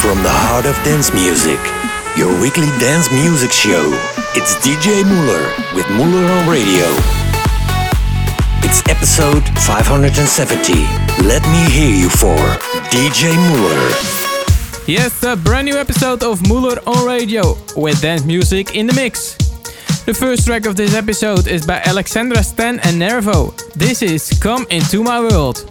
From the heart of dance music, your weekly dance music show. It's DJ Muller with Muller on Radio. It's episode 570. Let me hear you for DJ Muller. Yes, a brand new episode of Muller on Radio with dance music in the mix. The first track of this episode is by Alexandra Stan and Nervo. This is Come Into My World.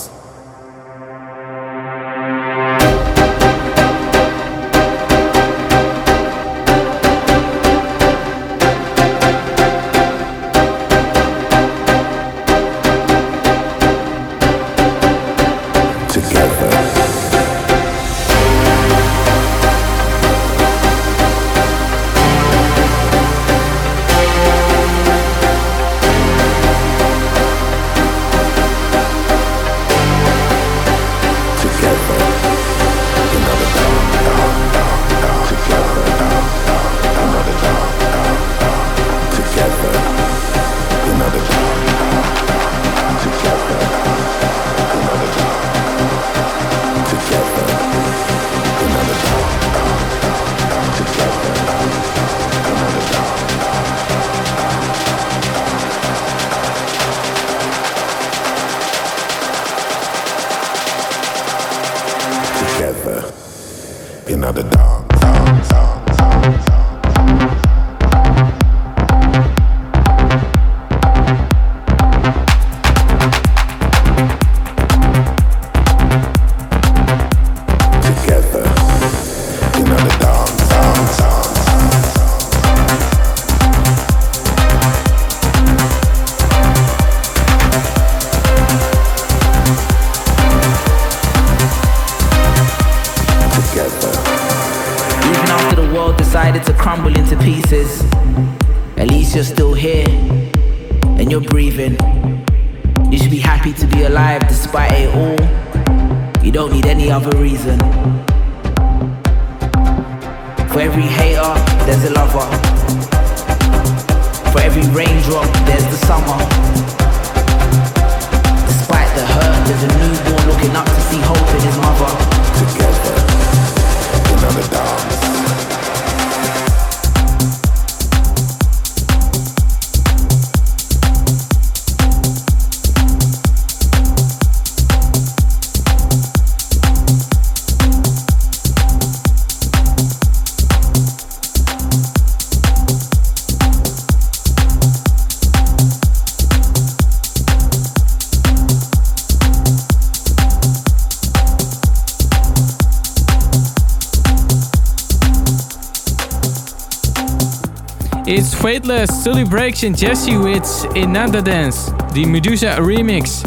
Faithless, Suli Breaks and Jesuits Innadance, the Medusa remix.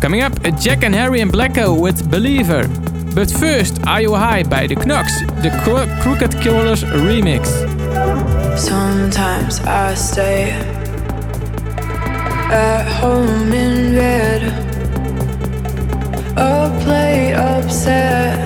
Coming up, Jack and Harry and Blacko with Believer. But first, Are You High by The Knox, the Cro Crooked Killers remix. Sometimes I stay at home in bed, a plate upset.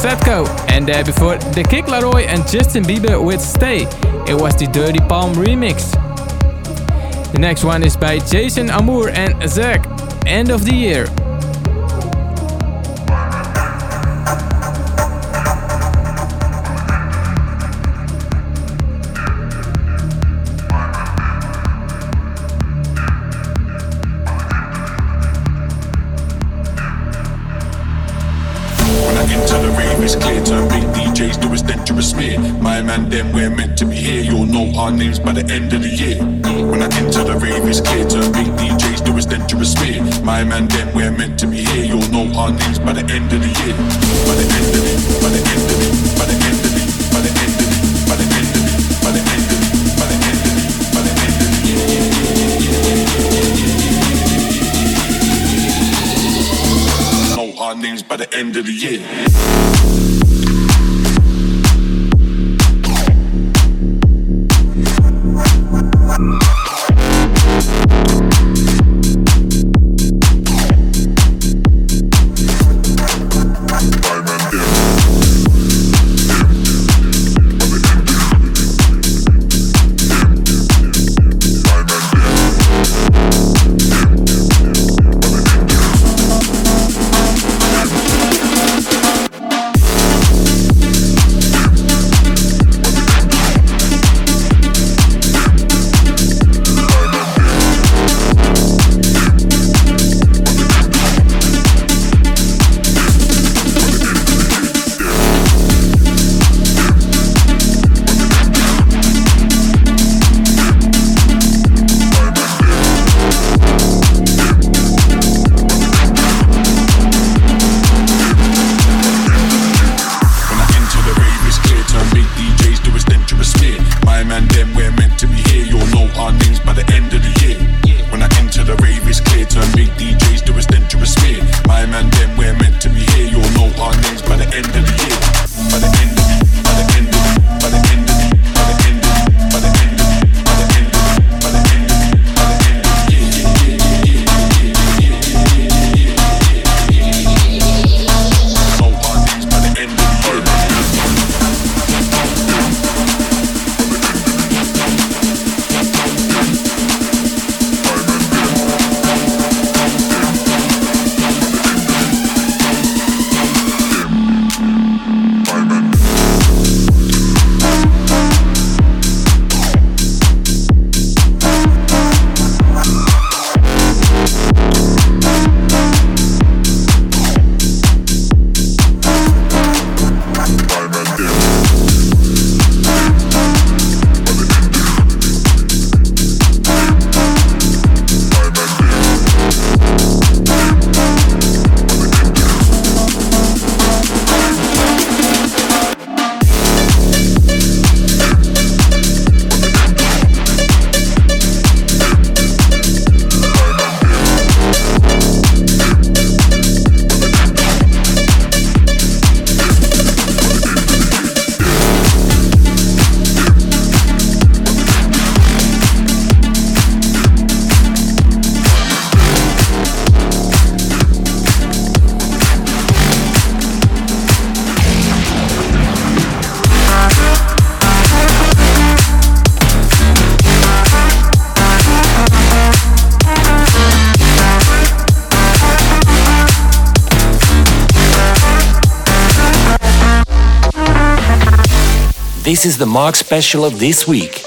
Setko. And there before The Kid LAROI and Justin Bieber with Stay. It was the Dirty Palm remix. The next one is by Jason Amour and Zach. End of the Year. Our names by the end of the year. When I enter the rave, it's clear to big DJs do us dangerous smear. My man, then we're meant to be here. You'll know our names by the end of the year. By the end of it, by the end of it, by the end of it, by the end of it, by the end of it, by the end of it, by the end of it, by the end of it. Know our names by the end of the year. This is the Mark special of this week.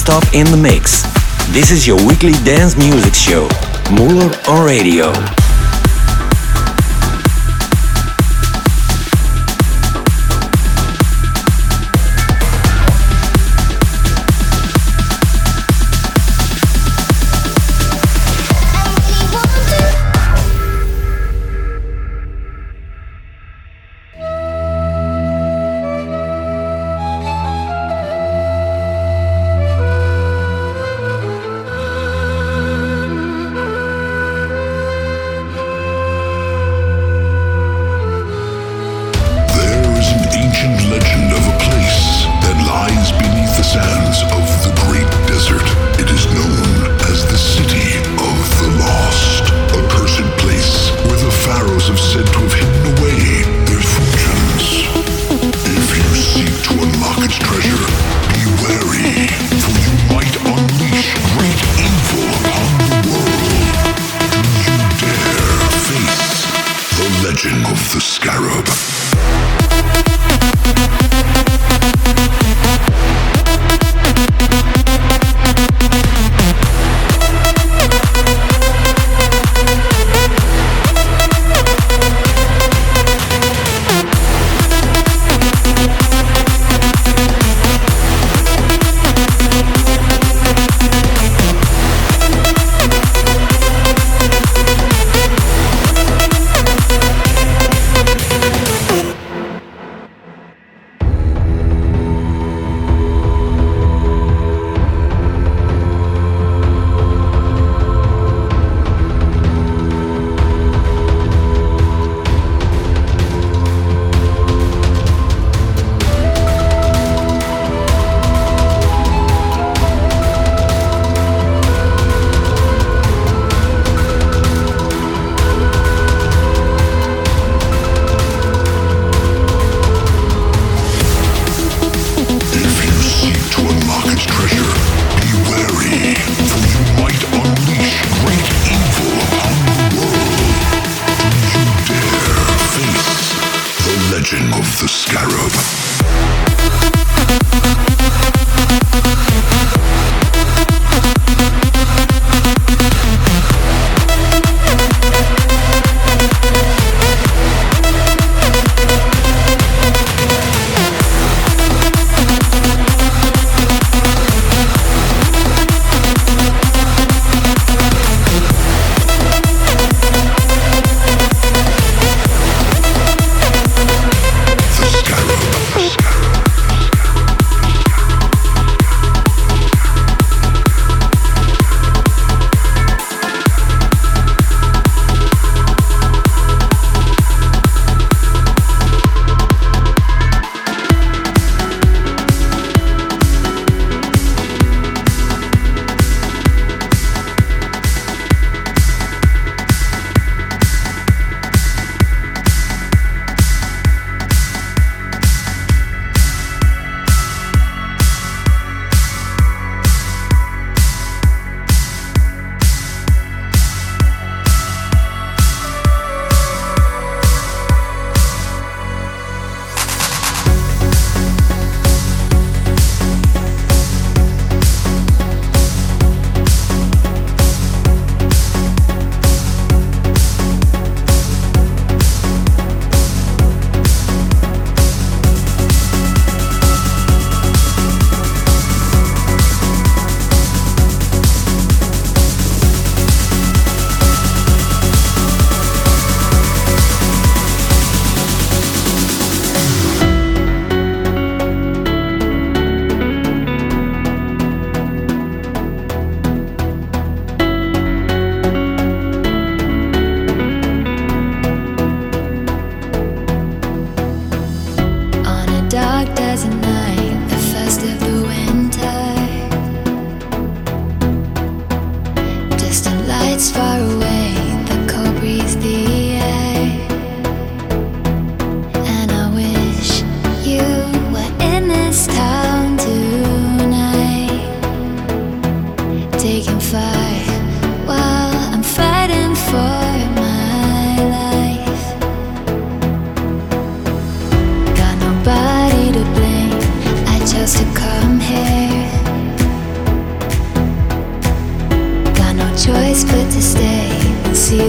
Stop in the mix. This is your weekly dance music show, Muller on Radio.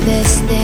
this thing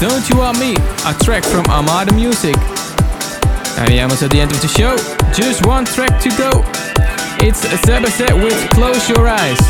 Don't You Want Me, a track from Armada Music. And we almost at the end of the show. Just one track to go. It's Zebazet with Close Your Eyes.